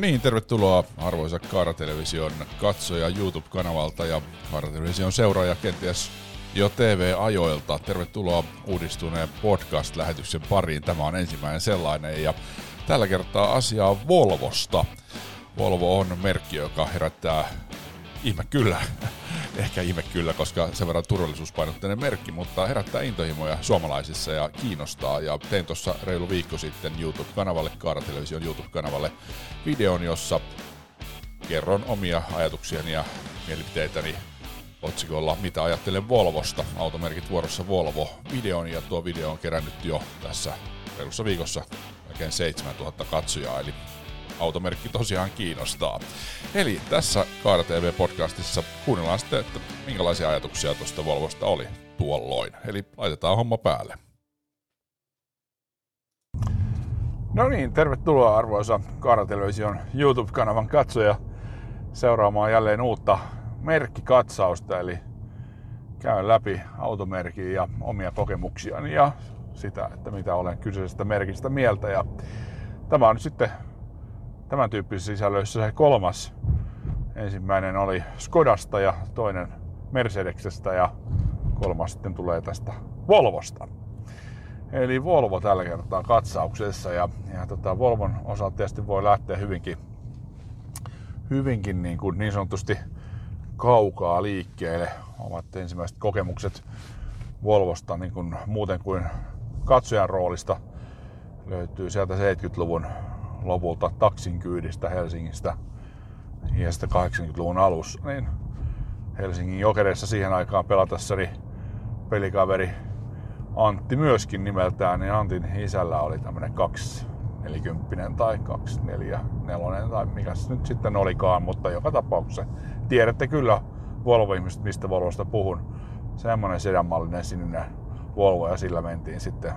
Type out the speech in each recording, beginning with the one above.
niin, tervetuloa arvoisa Kaara-television katsoja YouTube-kanavalta ja Kaara-television seuraaja kenties jo TV-ajoilta. Tervetuloa uudistuneen podcast-lähetyksen pariin. Tämä on ensimmäinen sellainen ja tällä kertaa asiaa Volvosta. Volvo on merkki, joka herättää ihme kyllä, ehkä ihme kyllä, koska sen verran turvallisuuspainotteinen merkki, mutta herättää intohimoja suomalaisissa ja kiinnostaa. Ja tein tuossa reilu viikko sitten YouTube-kanavalle, Kaara Television YouTube-kanavalle videon, jossa kerron omia ajatuksiani ja mielipiteitäni otsikolla Mitä ajattelen Volvosta. Automerkit vuorossa Volvo videon ja tuo video on kerännyt jo tässä reilussa viikossa melkein 7000 katsojaa, eli automerkki tosiaan kiinnostaa. Eli tässä Kaara TV-podcastissa kuunnellaan sitten, että minkälaisia ajatuksia tuosta Volvosta oli tuolloin. Eli laitetaan homma päälle. No niin, tervetuloa arvoisa Kaara Television YouTube-kanavan katsoja seuraamaan jälleen uutta merkkikatsausta, eli käyn läpi automerkin ja omia kokemuksiani ja sitä, että mitä olen kyseisestä merkistä mieltä. Ja tämä on nyt sitten tämän tyyppisissä sisällöissä se kolmas. Ensimmäinen oli Skodasta ja toinen Mercedeksestä ja kolmas sitten tulee tästä Volvosta. Eli Volvo tällä kertaa katsauksessa ja, ja tota, Volvon osalta tietysti voi lähteä hyvinkin, hyvinkin niin, kuin niin sanotusti kaukaa liikkeelle. Omat ensimmäiset kokemukset Volvosta niin kuin muuten kuin katsojan roolista löytyy sieltä 70-luvun lopulta taksin kyydistä Helsingistä ja sitten 80-luvun alussa, niin Helsingin jokereissa siihen aikaan pelatessani pelikaveri Antti myöskin nimeltään, niin Antin isällä oli tämmönen 240 tai 244 tai mikä se nyt sitten olikaan, mutta joka tapauksessa tiedätte kyllä Volvo-ihmiset, mistä Volvosta puhun. Semmonen sedanmallinen sininen Volvo ja sillä mentiin sitten,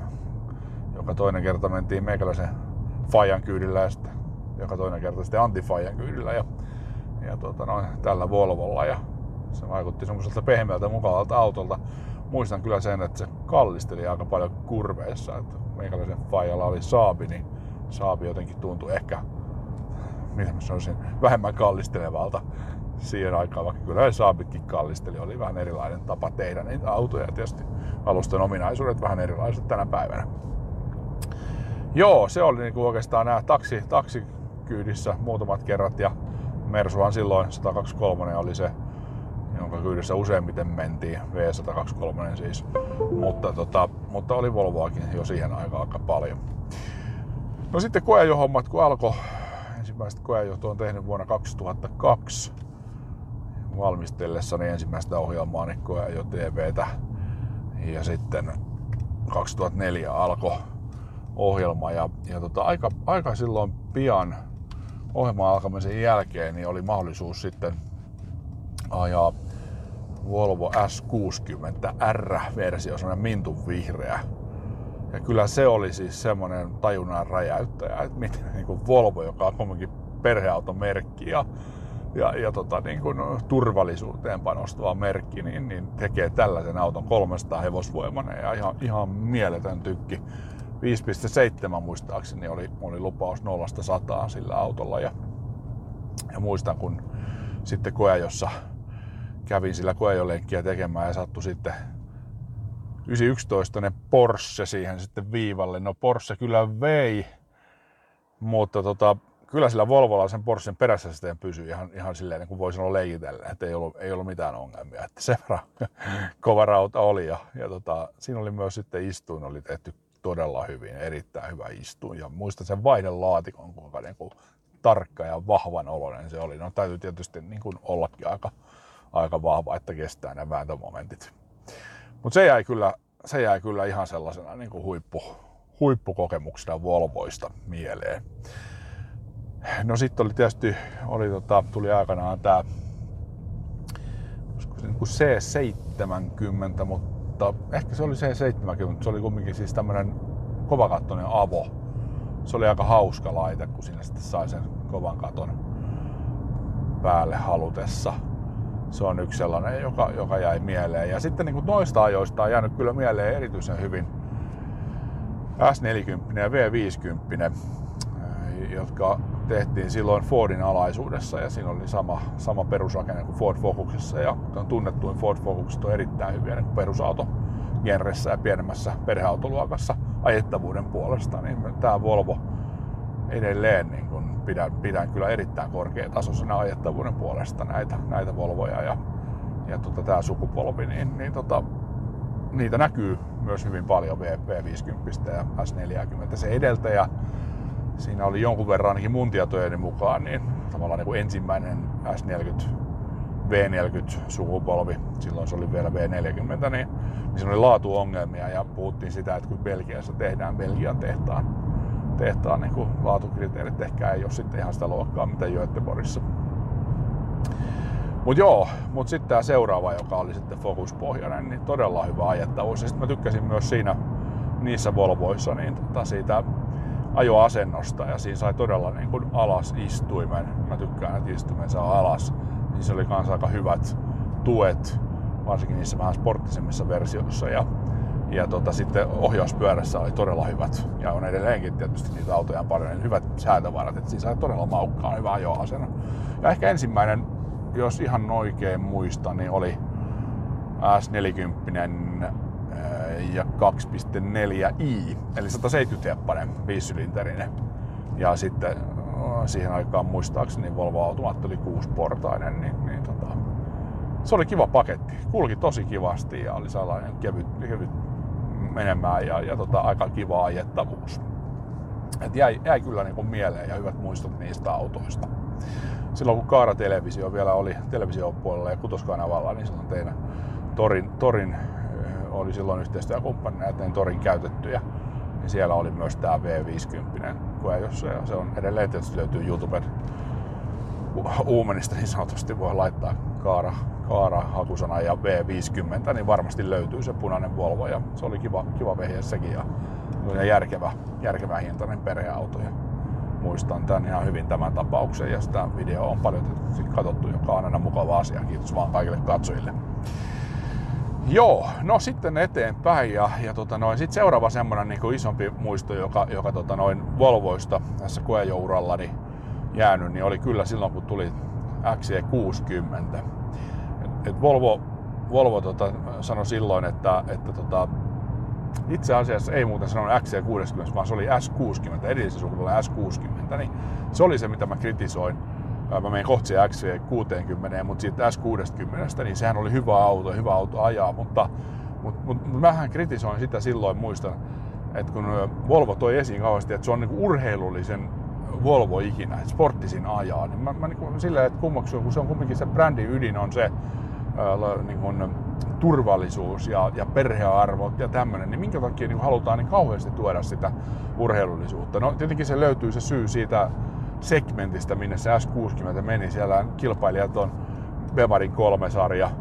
joka toinen kerta mentiin meikäläisen Fajan kyydillä ja sitten joka toinen kerta sitten Antifajan kyydillä ja, ja tuota, noin, tällä Volvolla ja se vaikutti semmoiselta pehmeältä mukavalta autolta. Muistan kyllä sen, että se kallisteli aika paljon kurveissa, että meikäläisen Fajalla oli Saabi, niin Saabi jotenkin tuntui ehkä, mitä mä sanoisin, vähemmän kallistelevalta siihen aikaan, vaikka kyllä Saabitkin kallisteli, oli vähän erilainen tapa tehdä niitä autoja. Tietysti alusten ominaisuudet vähän erilaiset tänä päivänä. Joo, se oli niinku oikeastaan nämä taksi, taksikyydissä muutamat kerrat ja Mersuhan silloin 123 oli se, jonka kyydissä useimmiten mentiin, V123 siis. Mutta, tota, mutta oli Volvoakin jo siihen aikaan aika paljon. No sitten koeajohommat kun alkoi, ensimmäiset koeajohto on tehnyt vuonna 2002 valmistellessani ensimmäistä ohjelmaa, niin koeajo TVtä. Ja sitten 2004 alkoi ohjelma ja, ja tota, aika, aika silloin pian ohjelman alkamisen jälkeen niin oli mahdollisuus sitten ajaa Volvo S60 R-versio, semmoinen mintun vihreä. Ja kyllä se oli siis semmoinen tajunnan räjäyttäjä, että miten niin kuin Volvo, joka on kuitenkin perheautomerkki ja, ja, ja tota, niin kuin turvallisuuteen panostava merkki, niin, niin tekee tällaisen auton 300 hevosvoimainen ja ihan, ihan mieletön tykki. 5,7 muistaakseni oli, oli lupaus 0 sataa sillä autolla. Ja, ja muistan, kun sitten jossa kävin sillä koeajolenkkiä tekemään ja sattui sitten 911 Porsche siihen sitten viivalle. No Porsche kyllä vei, mutta tota, kyllä sillä Volvolla sen Porschen perässä sitten pysyi ihan, ihan silleen niin kuin voi sanoa leikitellä, että ei ollut, ei ollut mitään ongelmia. Että se kova rauta oli ja, ja tota, siinä oli myös sitten istuin oli tehty todella hyvin, erittäin hyvä istuin. Ja muistan sen vaihdelaatikon, kuinka niin kuin tarkka ja vahvan oloinen se oli. No täytyy tietysti niin kuin ollakin aika, aika vahva, että kestää ne vääntömomentit. Mutta se jäi kyllä, se jäi kyllä ihan sellaisena niin kuin huippu, huippukokemuksena Volvoista mieleen. No sitten oli tietysti, oli tota, tuli aikanaan tämä niin C70, mutta mutta ehkä se oli se 70, se oli kumminkin siis tämmönen kovakattoinen avo. Se oli aika hauska laite, kun sinne sitten sai sen kovan katon päälle halutessa. Se on yksi sellainen, joka, joka jäi mieleen. Ja sitten niin kuin noista ajoista on jäänyt kyllä mieleen erityisen hyvin S40 ja V50, jotka tehtiin silloin Fordin alaisuudessa ja siinä oli sama, sama perusrakenne kuin Ford Focuksessa ja tunnettuin Ford Focus on erittäin hyviä niin perusauto genressä ja pienemmässä perheautoluokassa ajettavuuden puolesta, niin tämä Volvo edelleen niin kun pidän, pidän kyllä erittäin korkeatasoisena ajettavuuden puolesta näitä, näitä Volvoja ja, ja tota, tämä sukupolvi, niin, niin tota, niitä näkyy myös hyvin paljon V50 ja S40. Se edeltäjä, siinä oli jonkun verran ainakin mun tietojeni mukaan, niin tavallaan niin kuin ensimmäinen S40 V40 sukupolvi, silloin se oli vielä V40, niin, niin siinä oli laatuongelmia ja puhuttiin sitä, että kun Belgiassa tehdään Belgian tehtaan, tehtaan niin kuin laatukriteerit ehkä ei ole sitten ihan sitä luokkaa, mitä Göteborgissa. Mutta joo, mutta sitten tämä seuraava, joka oli sitten fokuspohjainen, niin todella hyvä ajettavuus. Ja sitten mä tykkäsin myös siinä niissä Volvoissa niin tota siitä ajoasennosta ja siinä sai todella niin kuin alas istuimen. Mä tykkään, että istuimen saa alas. Niin se oli kans aika hyvät tuet, varsinkin niissä vähän sporttisemmissa versioissa. Ja, ja tota, sitten ohjauspyörässä oli todella hyvät, ja on edelleenkin tietysti niitä autoja on paljon, niin hyvät säätövarat, että siinä sai todella maukkaan hyvä ajoasento. Ja ehkä ensimmäinen jos ihan oikein muistan, niin oli S40 äh, ja 2.4i, eli 170 heppanen, viisisylinterinen. Ja sitten äh, siihen aikaan muistaakseni Volvo Automaatti oli kuusiportainen, niin, niin tota, se oli kiva paketti. Kulki tosi kivasti ja oli sellainen kevyt, kevyt menemään ja, ja tota, aika kiva ajettavuus. Et jäi, jäi kyllä niin mieleen ja hyvät muistot niistä autoista silloin kun Kaara Televisio vielä oli televisio-puolella ja kutoskanavalla, niin silloin tein Torin, Torin oli silloin yhteistyökumppanina ja tein Torin käytettyjä. Ja siellä oli myös tämä V50 koe, jossa se on edelleen tietysti löytyy YouTuben Uumenista niin sanotusti voi laittaa Kaara, Kaara hakusana ja V50, niin varmasti löytyy se punainen Volvo ja se oli kiva, kiva vehje sekin ja järkevä, järkevä hintainen perheauto. Ja muistan tämän ihan hyvin tämän tapauksen ja sitä videoa on paljon katsottu, joka on aina mukava asia. Kiitos vaan kaikille katsojille. Joo, no sitten eteenpäin ja, ja tota noin, sit seuraava semmoinen niin isompi muisto, joka, joka tota noin Volvoista tässä koejourallani jäänyt, niin oli kyllä silloin, kun tuli XC60. Et, et Volvo, Volvo tota, sanoi silloin, että, että tota, itse asiassa ei muuten sanonut XC60, vaan se oli S60, edellisen sukupolven S60, niin se oli se, mitä mä kritisoin. Mä menin kohti XC60, mutta siitä S60, niin sehän oli hyvä auto, hyvä auto ajaa, mutta, mutta, mutta mähän kritisoin sitä silloin, muistan, että kun Volvo toi esiin kauheasti, että se on niin urheilullisen Volvo ikinä, että sporttisin ajaa, niin mä, mä niin silleen, että kummaksun, kun se on kumminkin se brändin ydin on se, niin kuin, turvallisuus ja, ja perhearvot ja tämmöinen, niin minkä takia niin halutaan niin kauheasti tuoda sitä urheilullisuutta? No tietenkin se löytyy se syy siitä segmentistä, minne se S60 meni. Siellä kilpailijat on Bemarin kolme sarja,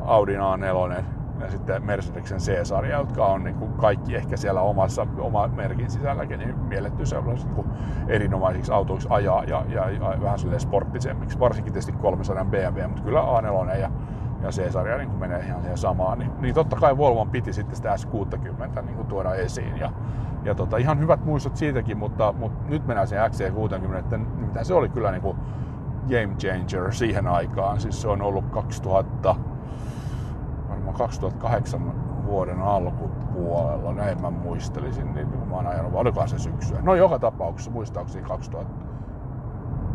Audin A4 ja sitten Mercedesen C-sarja, jotka on niin kuin kaikki ehkä siellä omassa, oma merkin sisälläkin niin mielletty sellaisiksi niin erinomaisiksi autoiksi ajaa ja, ja, ja vähän sporttisemmiksi, varsinkin tietysti 300 BMW, mutta kyllä A4 ja ja C-sarja niin menee ihan siihen samaan, niin, niin totta kai Volvon piti sitten sitä S60 niin kuin tuoda esiin. Ja, ja tota, ihan hyvät muistot siitäkin, mutta, mutta nyt mennään siihen XC60, että mitä se oli kyllä niin kuin game changer siihen aikaan. Siis se on ollut 2000, varmaan 2008 vuoden alkupuolella, näin mä muistelisin, niin mä oon ajanut, olikohan se syksyä. No joka tapauksessa, muistaakseni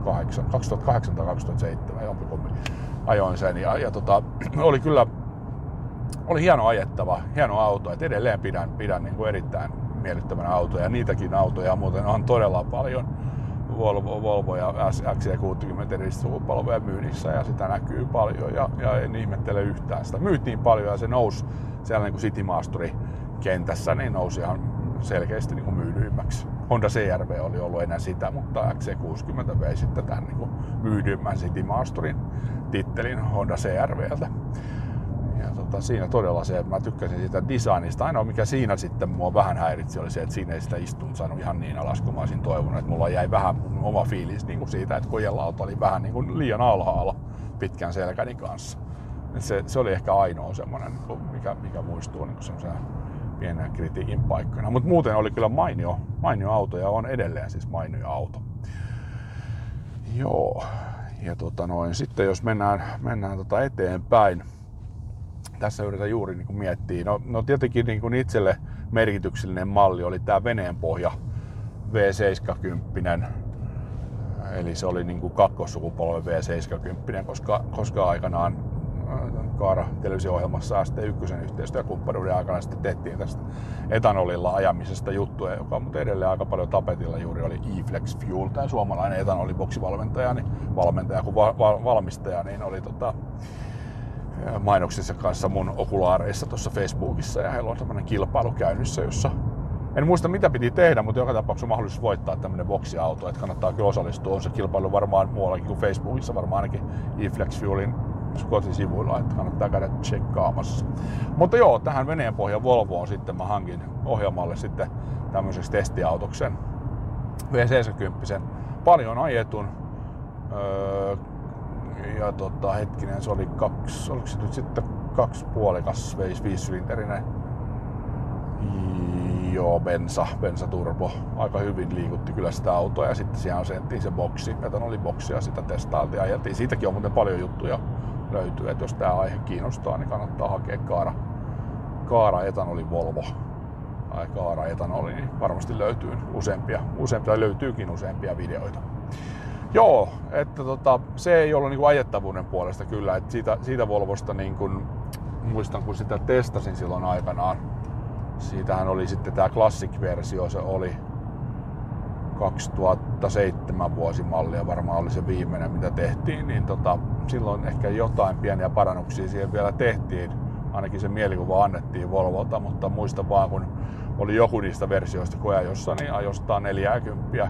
2008, 2008 tai 2007, jompikumpi ajoin sen ja, ja tota, oli kyllä oli hieno ajettava, hieno auto, että edelleen pidän, pidän niin kuin erittäin miellyttävänä autoja. Ja niitäkin autoja muuten on todella paljon. Volvo, Volvo ja XC60 eri sukupolvea myynnissä ja sitä näkyy paljon ja, ja en ihmettele yhtään. Sitä myytiin paljon ja se nousi siellä niin kuin City Maasturi kentässä, niin nousi ihan selkeästi niin kuin myydymmäksi. Honda CRV oli ollut ennen sitä, mutta XC60 vei sitten tämän niin myydymmän City Masterin tittelin Honda CRVltä. Ja tota, siinä todella se, että mä tykkäsin siitä designista. Ainoa mikä siinä sitten mua vähän häiritsi oli se, että siinä ei sitä istunut saanut ihan niin alas kuin mä olisin toivonut. Että mulla jäi vähän oma fiilis niin kuin siitä, että kojelauto oli vähän niin kuin liian alhaalla pitkän selkäni kanssa. Se, se, oli ehkä ainoa semmoinen, niin mikä, mikä muistuu niin semmoisena pienen kritiikin paikkoina. Mutta muuten oli kyllä mainio, mainio auto ja on edelleen siis mainio auto. Joo. Ja tota noin, sitten jos mennään, mennään tota eteenpäin, tässä yritän juuri niin kuin miettiä. No, no tietenkin niin kuin itselle merkityksellinen malli oli tämä veneenpohja V70. Eli se oli niin kuin kakkossukupolven V70, koska, koska aikanaan Kaara televisio-ohjelmassa ST1 yhteistyökumppanuuden aikana sitten tehtiin tästä etanolilla ajamisesta juttuja, joka mutta edelleen aika paljon tapetilla juuri oli E-Flex Fuel, tämä suomalainen etanoliboksivalmentaja, niin valmentaja kuin va- va- valmistaja, niin oli tota, mainoksissa kanssa mun okulaareissa tuossa Facebookissa ja heillä on tämmöinen kilpailu käynnissä, jossa en muista mitä piti tehdä, mutta joka tapauksessa on mahdollisuus voittaa tämmöinen boksiauto, että kannattaa kyllä osallistua. On se kilpailu varmaan muuallakin kuin Facebookissa, varmaan ainakin e-Flex Fuelin kotisivuilla, että kannattaa käydä tsekkaamassa. Mutta joo, tähän veneenpohjan Volvoon sitten mä hankin ohjelmalle sitten tämmöiseksi testiautoksen V70. Paljon ajetun. Öö, ja tota, hetkinen, se oli kaksi, oliko se nyt sitten kaksi puolikas viisisylinterinen joo, bensa, bensaturbo. Aika hyvin liikutti kyllä sitä autoa ja sitten siihen asentiin se boksi, boksi ja sitä testailtiin ja ajeltiin. Siitäkin on muuten paljon juttuja löytyy, että jos tämä aihe kiinnostaa, niin kannattaa hakea Kaara, Kaara etanoli Volvo. Tai Kaara etanoli, niin varmasti löytyy useampia, useampia löytyykin useampia videoita. Joo, että tota, se ei ollut niinku ajettavuuden puolesta kyllä, että siitä, siitä Volvosta niin kun, muistan kun sitä testasin silloin aikanaan, siitähän oli sitten tämä Classic-versio, se oli 2007 vuosimallia varmaan oli se viimeinen mitä tehtiin, niin tota, silloin ehkä jotain pieniä parannuksia siihen vielä tehtiin. Ainakin se mielikuva annettiin Volvolta, mutta muista vaan kun oli joku niistä versioista jossa niin ajostaa 40,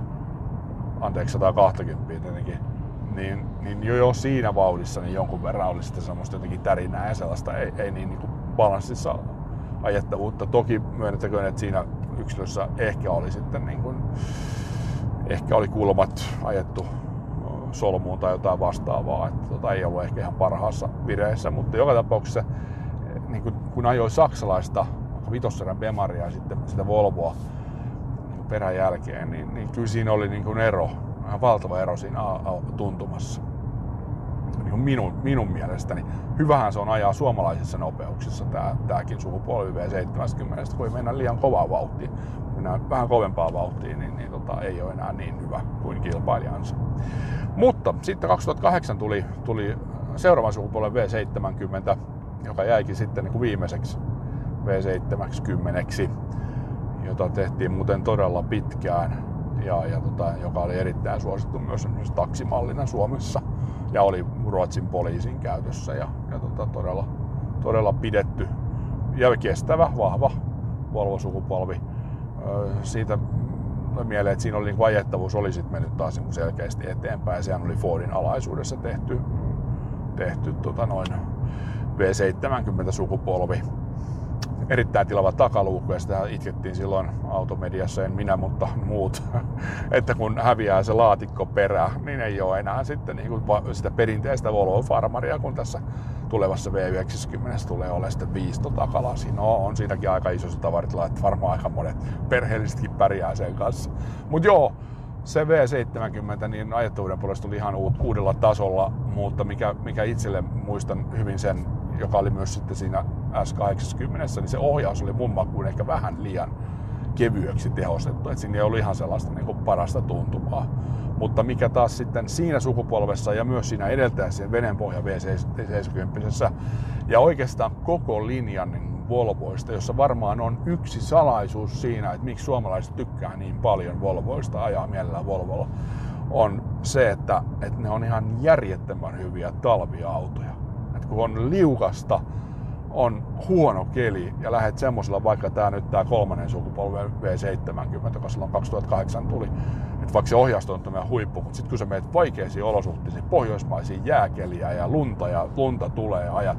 anteeksi 120 tietenkin, niin, niin jo, jo siinä vauhdissa niin jonkun verran oli sitten semmoista jotenkin tärinää ja sellaista ei, ei niin, niin kuin balanssissa ajettavuutta. Toki myönnettäköön, että siinä yksilössä ehkä oli sitten niin kuin, ehkä oli kulmat ajettu solmuun tai jotain vastaavaa. Että tota, ei ollut ehkä ihan parhaassa vireessä, mutta joka tapauksessa niin kun, kun ajoi saksalaista vitosserän Bemaria ja sitten sitä Volvoa niin perän jälkeen, niin, niin kyllä siinä oli niin kuin ero, ihan valtava ero siinä tuntumassa. Niin kuin minun, minun mielestäni. Hyvähän se on ajaa suomalaisissa nopeuksissa tämä, tämäkin sukupolvi V70, kun ei mennä liian kovaa vauhtia. Mennään vähän kovempaa vauhtia, niin, niin tota, ei ole enää niin hyvä kuin kilpailijansa. Mutta sitten 2008 tuli, tuli seuraavan sukupolven V70, joka jäikin sitten niin kuin viimeiseksi V70, jota tehtiin muuten todella pitkään ja, ja tota, joka oli erittäin suosittu myös taksimallina Suomessa ja oli Ruotsin poliisin käytössä ja, ja tota, todella, todella pidetty ja kestävä, vahva Volvo-sukupolvi. Siitä mieleen, että siinä oli niin ajettavuus oli sit mennyt taas niin selkeästi eteenpäin. Sehän oli Fordin alaisuudessa tehty, tehty tota noin V70 sukupolvi. Erittäin tilava takaluukku ja sitä itkettiin silloin automediassa, en minä, mutta muut, että kun häviää se laatikko perä, niin ei ole enää sitten niin kuin sitä perinteistä Volvo Farmaria, kun tässä tulevassa V90 tulee olemaan sitten viisto takalasi. No on siitäkin aika iso se tavaritila, että varmaan aika monet perheellisetkin pärjää sen kanssa. Mutta joo, se V70 niin ajettavuuden puolesta tuli ihan uudella tasolla, mutta mikä, mikä itselle muistan hyvin sen, joka oli myös sitten siinä S80, niin se ohjaus oli mun makuun ehkä vähän liian kevyeksi tehostettu, että siinä ei ollut ihan sellaista niin kuin parasta tuntumaa. Mutta mikä taas sitten siinä sukupolvessa ja myös siinä edeltäessä veneenpohja V70 ja oikeastaan koko linjan niin Volvoista, jossa varmaan on yksi salaisuus siinä, että miksi suomalaiset tykkää niin paljon Volvoista, ajaa mielellään Volvolla, on se, että, että ne on ihan järjettömän hyviä talviautoja. Kun on liukasta, on huono keli ja lähdet semmoisella, vaikka tämä nyt tämä kolmannen sukupolven V70, joka silloin 2008 tuli, että vaikka se ohjasto on tämä huippu, mutta sitten kun sä menet vaikeisiin olosuhteisiin, pohjoismaisiin jääkeliä ja lunta ja lunta tulee ja ajat,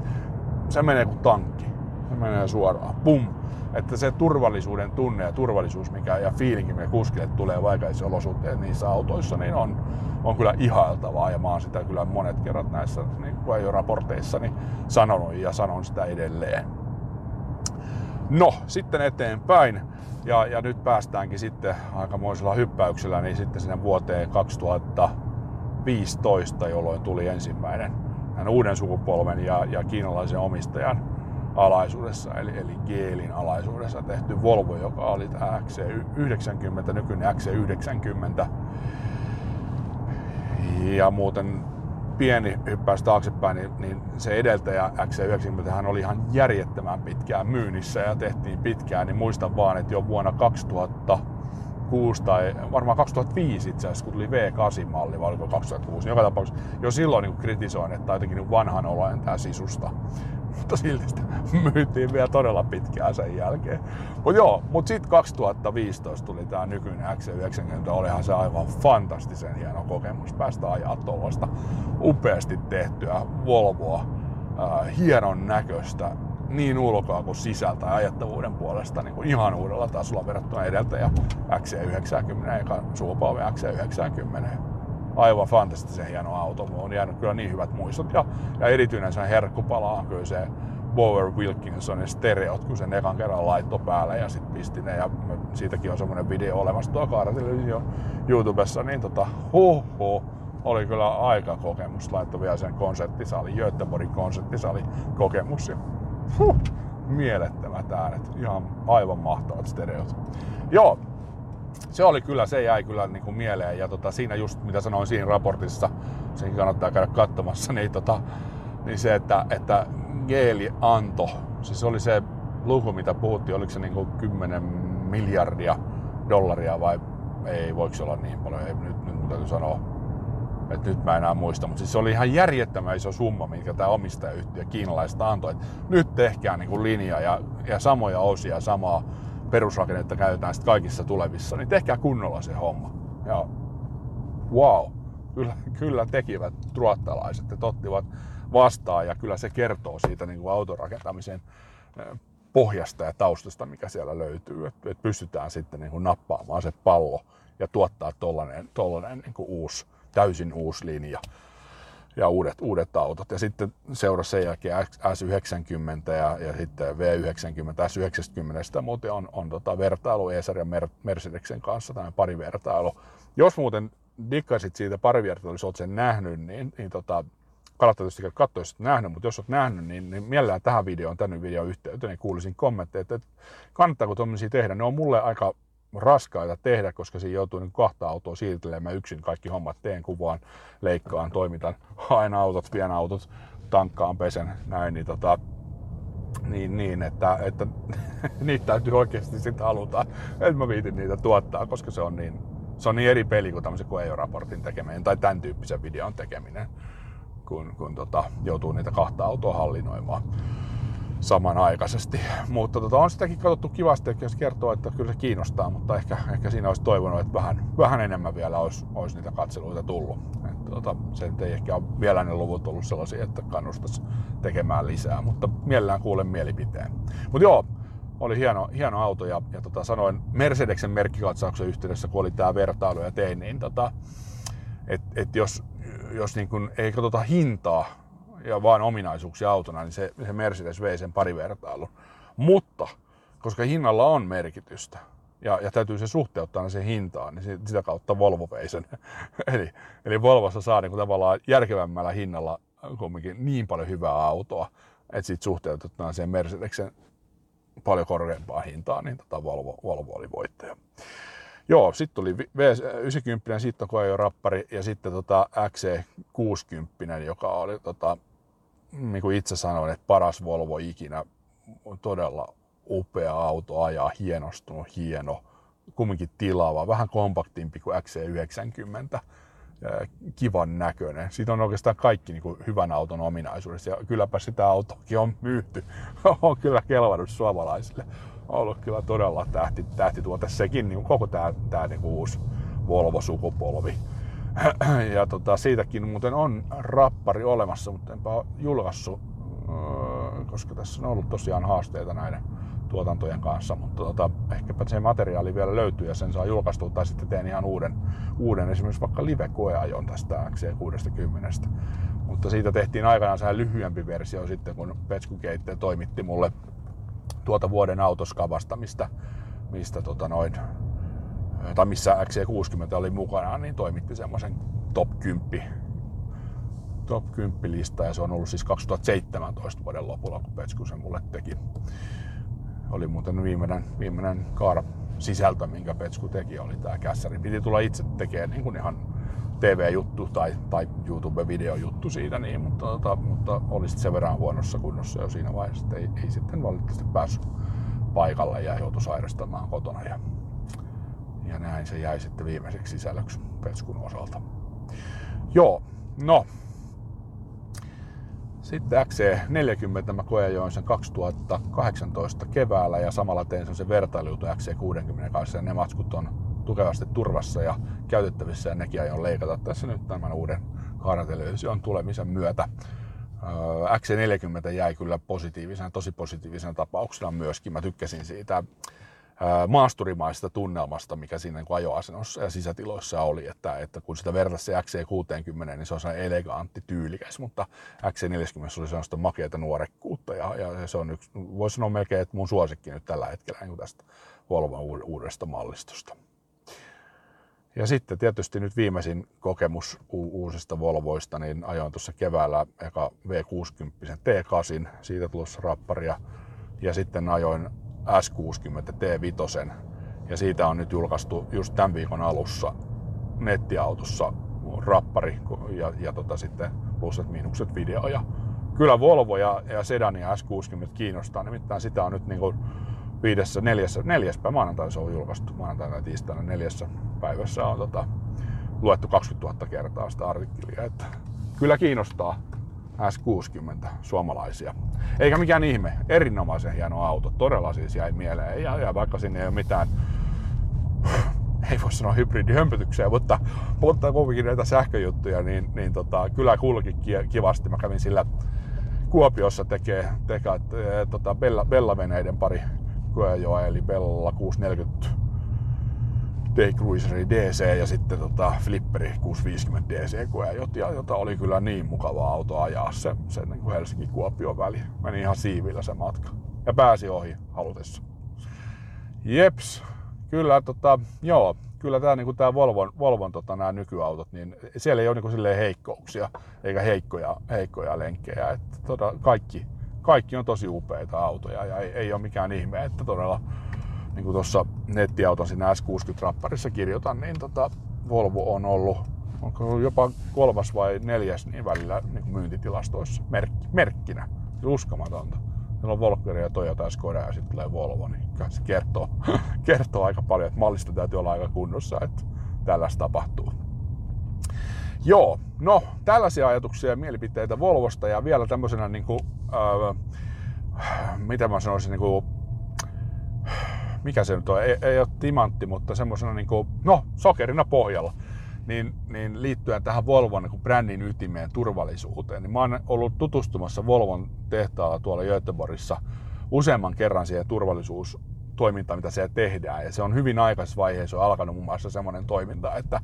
se menee kuin tankki. Se menee suoraan. Pum! Että se turvallisuuden tunne ja turvallisuus mikä, ja fiilinki, mikä kuskille tulee vaikeissa olosuhteissa niissä autoissa, niin on, on kyllä ihailtavaa. Ja mä oon sitä kyllä monet kerrat näissä niin raporteissa niin sanonut ja sanon sitä edelleen. No, sitten eteenpäin. Ja, ja nyt päästäänkin sitten aikamoisella hyppäyksellä niin sitten sinne vuoteen 2000 2015, jolloin tuli ensimmäinen uuden sukupolven ja, ja kiinalaisen omistajan alaisuudessa, eli, eli Geelin alaisuudessa tehty Volvo, joka oli tämä XC90, nykyinen XC90. Ja muuten pieni hyppäys taaksepäin, niin, niin se edeltäjä XC90 hän oli ihan järjettömän pitkään myynnissä ja tehtiin pitkään, niin muistan vaan, että jo vuonna 2006 tai varmaan 2005 itse asiassa, kun tuli V8-malli, vai oliko 2006, niin joka tapauksessa jo silloin niin kritisoin, että jotenkin niin vanhan olojen tämä sisusta mutta silti sitä myytiin vielä todella pitkään sen jälkeen. Mutta joo, mutta sitten 2015 tuli tämä nykyinen XC90, olihan se aivan fantastisen hieno kokemus päästä ajaa tuollaista upeasti tehtyä Volvoa, hienon näköistä, niin ulkoa kuin sisältä ja ajattavuuden puolesta niin kuin ihan uudella tasolla verrattuna edeltäjä XC90 eka sukupolvi XC90 aivan fantastisen hieno auto. Mulla on jäänyt kyllä niin hyvät muistot. Ja, ja erityinen sen herkkupala on kyllä se Bower Wilkinsonin stereot, kun sen ekan kerran laitto päälle ja sitten pisti ne. Ja siitäkin on semmoinen video olemassa tuo Kaaratelevisio YouTubessa, niin tota, huh, huh, oli kyllä aika kokemus. Laittoi vielä sen konserttisali, Göteborgin konserttisali kokemus. Ja, huh, mielettömät äänet. Ihan aivan mahtavat stereot. Joo, se oli kyllä, se jäi kyllä niin kuin mieleen. Ja tota, siinä just mitä sanoin siinä raportissa, sen kannattaa käydä katsomassa, niin, tota, niin se, että, että Geeli anto, siis oli se luku, mitä puhuttiin, oliko se niin kuin 10 miljardia dollaria vai ei, voiko se olla niin paljon, ei, nyt, nyt mun täytyy sanoa, että nyt mä enää muista, mutta siis se oli ihan järjettömän iso summa, minkä tämä omistajayhtiö kiinalaista antoi, että nyt tehkää niin kuin linja ja, ja samoja osia, samaa perusrakennetta käytetään sitten kaikissa tulevissa, niin tehkää kunnolla se homma. Ja wow, kyllä, kyllä tekivät ruottalaiset, että ottivat vastaan ja kyllä se kertoo siitä niin kuin autorakentamisen pohjasta ja taustasta, mikä siellä löytyy, että, että pystytään sitten niin kuin nappaamaan se pallo ja tuottaa tollainen, tollainen niin kuin uusi, täysin uusi linja ja uudet, uudet autot. Ja sitten seurasi sen jälkeen S90 ja, ja sitten V90, S90 muuten on, on tota vertailu ESR ja Mercedesen kanssa, tämä parivertailu. Jos muuten dikkasit siitä parivertailussa, olet sen nähnyt, niin, niin tota, kannattaa tietysti katsoa, jos nähnyt, mutta jos olet nähnyt, niin, niin mielellään tähän videoon, tänne videon yhteyteen, niin kuulisin kommentteja, että, että kannattaako tuommoisia tehdä. Ne on mulle aika raskaita tehdä, koska siinä joutuu niin kahta autoa siirtelemään yksin. Kaikki hommat teen, kuvaan, leikkaan, toimitan, haen autot, vien autot, tankkaan, pesen, näin, niin, tota, niin, niin että, että niitä täytyy oikeasti sitten haluta, että mä viitin niitä tuottaa, koska se on niin, se on niin eri peli kuin tämmöisen koejoraportin tekeminen tai tämän tyyppisen videon tekeminen, kun, kun tota, joutuu niitä kahta autoa hallinnoimaan samanaikaisesti. Mutta tota, on sitäkin katsottu kivasti, että kertoo, että kyllä se kiinnostaa, mutta ehkä, ehkä siinä olisi toivonut, että vähän, vähän enemmän vielä olisi, olisi niitä katseluita tullut. Että, tota, se ei ehkä ole vielä ne luvut ollut sellaisia, että kannustaisi tekemään lisää, mutta mielellään kuulen mielipiteen. Mutta joo, oli hieno, hieno auto ja, ja tota, sanoin Mercedeksen merkkikatsauksen yhteydessä, kun oli tämä vertailu ja tein, niin tota, että et jos, jos niin kun ei katsota hintaa, ja vain ominaisuuksia autona, niin se, se Mercedes vei sen parivertailun. Mutta koska hinnalla on merkitystä ja, ja täytyy se suhteuttaa sen hintaan, niin sitä kautta Volvo vei sen. eli, eli Volvossa saa niin kuin tavallaan järkevämmällä hinnalla kumminkin niin paljon hyvää autoa, että sitten suhteutetaan siihen Mercedeksen paljon korkeampaan hintaan, niin tota Volvo, Volvo oli voittaja. Joo, sitten tuli V90, sitten on jo rappari ja sitten tota XC60, joka oli tota, niin kuin itse sanoin, että paras Volvo ikinä. On todella upea auto ajaa, hienostunut, hieno, kumminkin tilava, vähän kompaktimpi kuin XC90 kivan näköinen. Siitä on oikeastaan kaikki niin kuin hyvän auton ominaisuudessa ja kylläpä sitä autoakin on myyty. on kyllä kelvannut suomalaisille. Ollut kyllä todella tähti, tähtituote sekin, niin koko tämä, tämä niin kuin uusi Volvo-sukupolvi. ja tota, siitäkin muuten on rappari olemassa, mutta enpä ole julkaissut, öö, koska tässä on ollut tosiaan haasteita näiden tuotantojen kanssa, mutta tota, ehkäpä se materiaali vielä löytyy ja sen saa julkaistua, tai sitten teen ihan uuden, uuden esimerkiksi vaikka live-koeajon tästä XC60. Mutta siitä tehtiin aikanaan se lyhyempi versio sitten, kun Petsku toimitti mulle tuota vuoden autoskavasta, mistä, mistä tota noin tai missä XC60 oli mukana, niin toimitti semmoisen top 10 top 10 lista ja se on ollut siis 2017 vuoden lopulla, kun Petsku sen mulle teki. Oli muuten viimeinen, viimeinen kaara sisältö, minkä Petsku teki, oli tää kässäri. Piti tulla itse tekemään niin kuin ihan TV-juttu tai, tai YouTube-videojuttu siitä, niin, mutta, tota, mutta oli sitten sen verran huonossa kunnossa jo siinä vaiheessa, että ei, ei sitten valitettavasti päässyt paikalle ja joutui sairastamaan kotona. Ja, ja näin se jäi sitten viimeiseksi sisällöksi Petskun osalta. Joo, no. Sitten XC40 mä koejoin sen 2018 keväällä ja samalla tein sen vertailujutu XC60 kanssa ja ne matskut on tukevasti turvassa ja käytettävissä ja nekin aion leikata tässä nyt tämän uuden kaaratelevision tulemisen myötä. XC40 jäi kyllä positiivisena, tosi positiivisena tapauksena myöskin. Mä tykkäsin siitä maasturimaista tunnelmasta, mikä siinä niin ajoasennossa ja sisätiloissa oli, että, että kun sitä vertaisi se XC60, niin se on sellainen elegantti, tyylikäs, mutta XC40 oli sellaista makeata nuorekkuutta ja, ja se on yksi, voisi sanoa melkein, että mun suosikki nyt tällä hetkellä niin tästä Volvo uudesta mallistosta. Ja sitten tietysti nyt viimeisin kokemus uusista Volvoista, niin ajoin tuossa keväällä eka V60 T8, siitä tulossa rapparia, ja sitten ajoin S60 T5, ja siitä on nyt julkaistu just tämän viikon alussa nettiautossa rappari ja, ja tota sitten plusset miinukset video. Ja kyllä Volvo ja, ja Sedan ja S60 kiinnostaa, nimittäin sitä on nyt niin kuin viidessä, neljässä, neljäs päivä maanantai se on julkaistu, maanantaina ja tiistaina neljässä päivässä on tota, luettu 20 000 kertaa sitä artikkelia, että kyllä kiinnostaa S60 suomalaisia. Eikä mikään ihme, erinomaisen hieno auto, todella siis jäi mieleen. Ja, ja vaikka sinne ei ole mitään, ei voi sanoa hybridihömpötyksiä, mutta, mutta kuitenkin näitä sähköjuttuja, niin, niin tota, kyllä kulki kivasti. Mä kävin sillä Kuopiossa tekee, tekee tota, Bella, Bella-veneiden pari Koejoa, eli Bella 640 Cruiseri DC ja sitten tota Flipperi 650 DC Koejot, jota oli kyllä niin mukava auto ajaa se, se niin kuin Helsinki-Kuopio väli. Meni ihan siivillä se matka. Ja pääsi ohi halutessa. Jeps, kyllä tota, joo, kyllä tämä niinku tää Volvon, Volvon tota, nämä nykyautot, niin siellä ei ole niinku heikkouksia eikä heikkoja, heikkoja lenkkejä. Että, tota, kaikki, kaikki on tosi upeita autoja ja ei, ei ole mikään ihme, että todella niin kuin tuossa nettiauton siinä S60-rapparissa kirjoitan, niin tota, Volvo on ollut onko ollut jopa kolmas vai neljäs niin välillä niin kuin myyntitilastoissa merkki, merkkinä. Se uskomatonta. Meillä on Volkeri ja Toyota Skoda ja sitten tulee Volvo, niin se kertoo, kertoo aika paljon, että mallista täytyy olla aika kunnossa, että tällaista tapahtuu. Joo, no tällaisia ajatuksia ja mielipiteitä Volvosta ja vielä tämmöisenä niin kuin, äh, mitä mä sanoisin, niin kuin, mikä se nyt on, ei, ei ole timantti, mutta semmoisena niin kuin, no sokerina pohjalla, niin, niin liittyen tähän Volvon niin brändin ytimeen turvallisuuteen, niin mä oon ollut tutustumassa Volvon tehtaalla tuolla Göteborgissa useamman kerran siihen turvallisuustoimintaan, mitä siellä tehdään. Ja se on hyvin aikaisessa vaiheessa on alkanut muun muassa semmoinen toiminta, että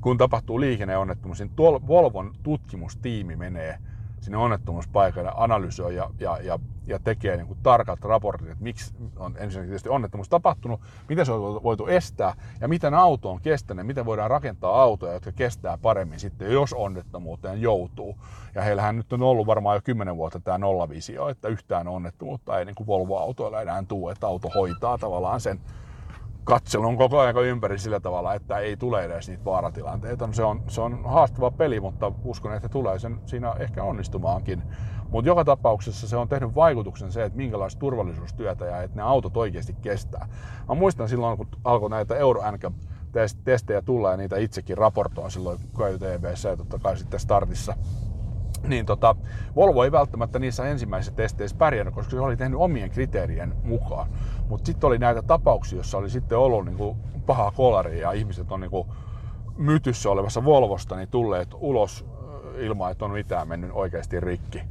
kun tapahtuu liikenneonnettomuus, niin Volvon tutkimustiimi menee sinne onnettomuuspaikalle, analysoi ja, ja, ja, ja tekee niin kuin tarkat raportit, että miksi on ensinnäkin tietysti onnettomuus tapahtunut, miten se on voitu estää ja miten auto on kestänyt, miten voidaan rakentaa autoja, jotka kestää paremmin sitten, jos onnettomuuteen joutuu. Ja heillähän nyt on ollut varmaan jo kymmenen vuotta tämä nollavisio, että yhtään onnettomuutta ei niin kuin Volvo-autoilla enää tule, että auto hoitaa tavallaan sen katselun koko ajan ympäri sillä tavalla, että ei tule edes niitä vaaratilanteita. No se, on, se on haastava peli, mutta uskon, että tulee sen siinä ehkä onnistumaankin. Mutta joka tapauksessa se on tehnyt vaikutuksen se, että minkälaista turvallisuustyötä ja että ne autot oikeasti kestää. Mä muistan silloin, kun alkoi näitä Euro testejä tulla ja niitä itsekin raportoin silloin KYTVssä ja totta kai sitten startissa niin tota, Volvo ei välttämättä niissä ensimmäisissä testeissä pärjännyt, koska se oli tehnyt omien kriteerien mukaan. Mutta sitten oli näitä tapauksia, joissa oli sitten ollut niinku paha kolari ja ihmiset on niinku mytyssä olevassa Volvosta niin tulleet ulos ilman, että on mitään mennyt oikeasti rikki.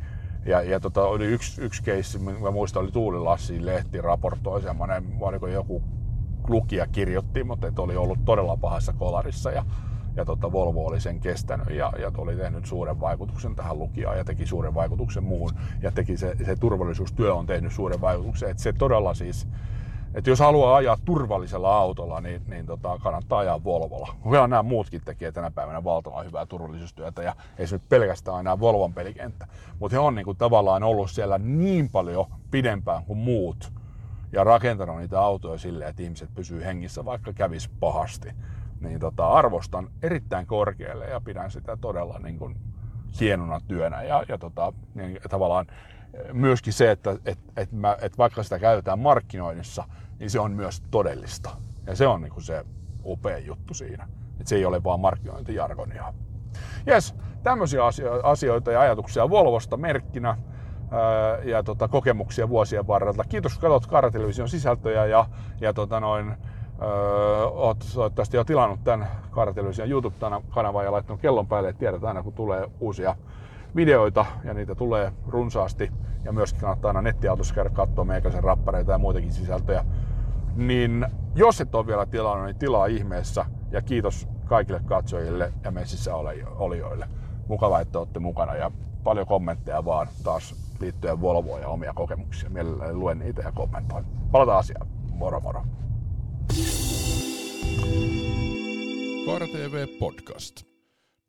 Ja, ja tota, oli yksi, yksi keissi, mä muistan, oli Tuuli Lassi lehti raportoi semmoinen, joku lukija kirjoitti, mutta että oli ollut todella pahassa kolarissa. Ja ja tota, Volvo oli sen kestänyt ja, ja oli tehnyt suuren vaikutuksen tähän lukijaan ja teki suuren vaikutuksen muuhun ja teki se, se turvallisuustyö on tehnyt suuren vaikutuksen. että se todella siis että jos haluaa ajaa turvallisella autolla, niin, niin tota, kannattaa ajaa Volvolla. Kyllä nämä muutkin tekee tänä päivänä valtavan hyvää turvallisuustyötä ja ei se nyt pelkästään enää Volvon pelikenttä. Mutta he on niin kuin, tavallaan ollut siellä niin paljon pidempään kuin muut ja rakentanut niitä autoja silleen, että ihmiset pysyy hengissä, vaikka kävisi pahasti. Niin tota, arvostan erittäin korkealle ja pidän sitä todella niin kuin, hienona työnä. Ja, ja tota, niin, tavallaan myöskin se, että et, et mä, et vaikka sitä käytetään markkinoinnissa, niin se on myös todellista. Ja se on niin kuin se upea juttu siinä. Että se ei ole vaan markkinointijargonia. Jes, tämmöisiä asioita ja ajatuksia Volvosta merkkinä ja tota, kokemuksia vuosien varrella. Kiitos kun katsot Kaara-television sisältöjä ja, ja tota noin, öö, oot toivottavasti jo tilannut tämän Kaara-television YouTube-kanavan ja laittanut kellon päälle, että tiedät aina kun tulee uusia videoita ja niitä tulee runsaasti. Ja myöskin kannattaa aina nettiautossa käydä katsoa meikäisen rappareita ja muitakin sisältöjä. Niin jos et ole vielä tilannut, niin tilaa ihmeessä. Ja kiitos kaikille katsojille ja messissä olijoille. Mukava, että olette mukana ja paljon kommentteja vaan taas liittyen Volvoon ja omia kokemuksia. Mielelläni luen niitä ja kommentoin. Palataan asiaan. Moro moro. Koira TV Podcast.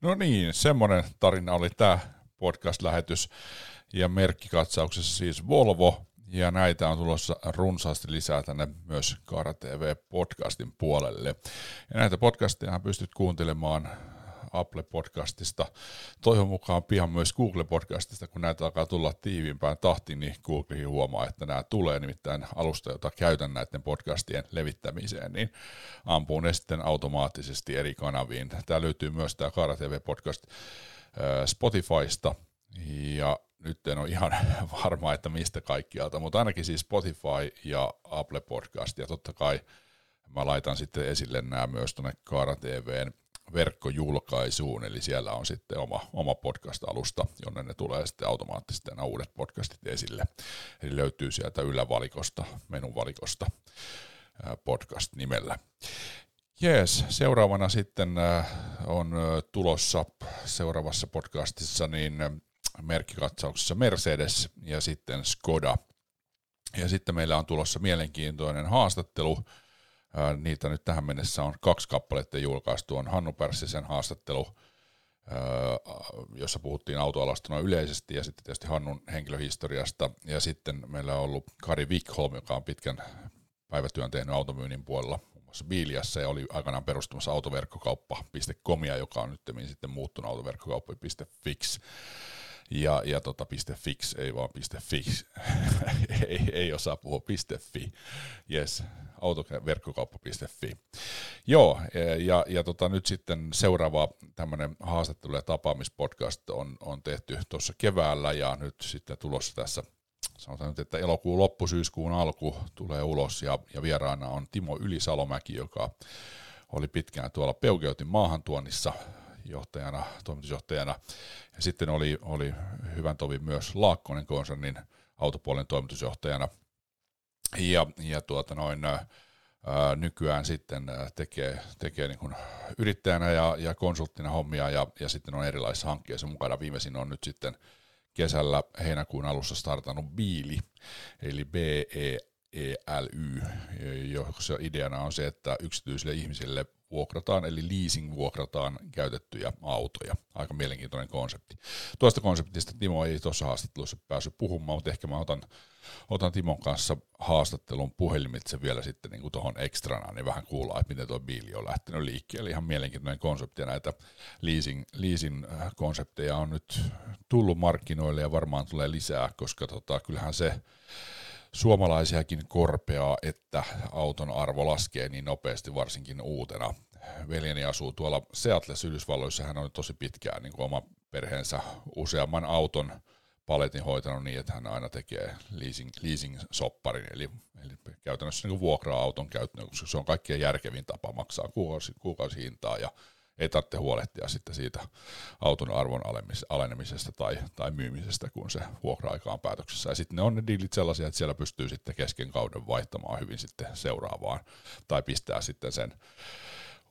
No niin, semmonen tarina oli tämä podcast-lähetys ja merkkikatsauksessa siis Volvo ja näitä on tulossa runsaasti lisää tänne myös Kaara TV-podcastin puolelle. Ja näitä podcasteja pystyt kuuntelemaan Apple-podcastista. Toivon mukaan pian myös Google-podcastista, kun näitä alkaa tulla tiiviimpään tahtiin, niin Googlekin huomaa, että nämä tulee nimittäin alusta, jota käytän näiden podcastien levittämiseen, niin ampuu ne sitten automaattisesti eri kanaviin. Tämä löytyy myös tämä Kaara TV-podcast Spotifysta, ja nyt en ole ihan varma, että mistä kaikkialta, mutta ainakin siis Spotify ja Apple Podcast, ja totta kai mä laitan sitten esille nämä myös tuonne Kaara TVn verkkojulkaisuun, eli siellä on sitten oma, oma podcast-alusta, jonne ne tulee sitten automaattisesti nämä uudet podcastit esille. Eli löytyy sieltä ylävalikosta, menunvalikosta podcast-nimellä. Jees, seuraavana sitten on tulossa seuraavassa podcastissa niin merkkikatsauksessa Mercedes ja sitten Skoda. Ja sitten meillä on tulossa mielenkiintoinen haastattelu. Niitä nyt tähän mennessä on kaksi kappaletta julkaistu. On Hannu Pärssisen haastattelu, jossa puhuttiin autoalasta yleisesti ja sitten tietysti Hannun henkilöhistoriasta. Ja sitten meillä on ollut Kari Wickholm, joka on pitkän päivätyön tehnyt automyynnin puolella muassa Biiliassa ja oli aikanaan perustamassa autoverkkokauppa.comia, joka on nyt sitten muuttunut autoverkkokauppa.fix ja, ja tota, .fix, ei vaan .fix, ei, ei osaa puhua .fi, yes, autoverkkokauppa.fi. Joo, ja, ja tota, nyt sitten seuraava tämmöinen haastattelu- ja tapaamispodcast on, on tehty tuossa keväällä ja nyt sitten tulossa tässä sanotaan nyt, että elokuun loppu, syyskuun alku tulee ulos ja, ja vieraana on Timo Ylisalomäki, joka oli pitkään tuolla Peukeutin maahantuonnissa johtajana, toimitusjohtajana. Ja sitten oli, oli hyvän tovi myös Laakkonen konsernin autopuolen toimitusjohtajana. Ja, ja tuota noin, ää, nykyään sitten tekee, tekee niin yrittäjänä ja, ja konsulttina hommia ja, ja sitten on erilaisissa hankkeissa mukana. Viimeisin on nyt sitten kesällä heinäkuun alussa startannut Biili, eli B-E-E-L-Y, jossa ideana on se, että yksityisille ihmisille vuokrataan, eli leasing vuokrataan käytettyjä autoja. Aika mielenkiintoinen konsepti. Tuosta konseptista Timo ei tuossa haastattelussa päässyt puhumaan, mutta ehkä mä otan, otan Timon kanssa haastattelun puhelimitse vielä sitten niin tuohon ekstrana, niin vähän kuullaan, että miten tuo biili on lähtenyt liikkeelle. Ihan mielenkiintoinen konsepti ja näitä leasing, leasing-konsepteja on nyt tullut markkinoille ja varmaan tulee lisää, koska tota, kyllähän se suomalaisiakin korpeaa, että auton arvo laskee niin nopeasti, varsinkin uutena. Veljeni asuu tuolla Seattleissa Yhdysvalloissa, hän on tosi pitkään niin kuin oma perheensä useamman auton paletin hoitanut niin, että hän aina tekee leasing, leasing-sopparin, eli, eli käytännössä niin vuokraa auton käyttöön, koska se on kaikkein järkevin tapa maksaa kuukausi, kuukausihintaa ja ei tarvitse huolehtia sitten siitä auton arvon alenemisesta tai, tai myymisestä, kun se vuokra-aika on päätöksessä. Ja sitten ne on ne diilit sellaisia, että siellä pystyy sitten kesken kauden vaihtamaan hyvin sitten seuraavaan, tai pistää sitten sen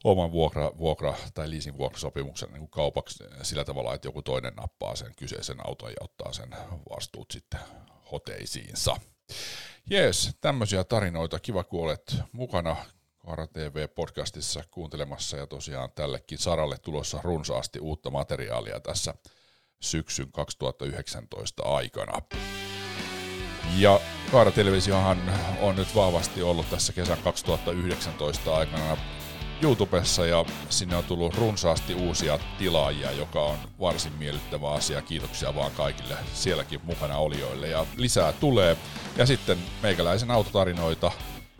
oman vuokra, vuokra tai leasing vuokrasopimuksen niin kaupaksi sillä tavalla, että joku toinen nappaa sen kyseisen auton ja ottaa sen vastuut sitten hoteisiinsa. Jees, tämmöisiä tarinoita. Kiva, kun olet mukana Kaara TV-podcastissa kuuntelemassa ja tosiaan tällekin saralle tulossa runsaasti uutta materiaalia tässä syksyn 2019 aikana. Ja Kaara Televisiohan on nyt vahvasti ollut tässä kesän 2019 aikana YouTubessa ja sinne on tullut runsaasti uusia tilaajia, joka on varsin miellyttävä asia. Kiitoksia vaan kaikille sielläkin mukana olijoille ja lisää tulee. Ja sitten meikäläisen autotarinoita,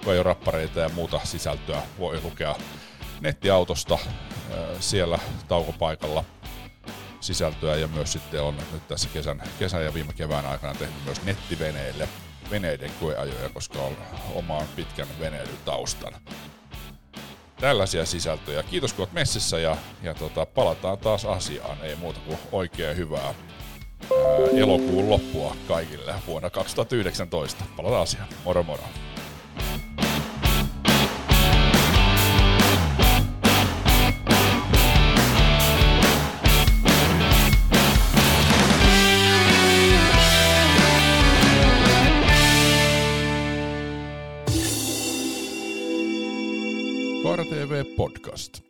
kun ei ole rappareita ja muuta sisältöä, voi lukea nettiautosta siellä taukopaikalla sisältöä ja myös sitten on nyt tässä kesän, kesän ja viime kevään aikana tehnyt myös nettiveneille veneiden koeajoja, koska on omaan pitkän veneilytaustan. Tällaisia sisältöjä. Kiitos kun olet messissä ja, ja tota, palataan taas asiaan. Ei muuta kuin oikein hyvää ää, elokuun loppua kaikille vuonna 2019. Palataan asiaan. Moro moro. TV Podcast.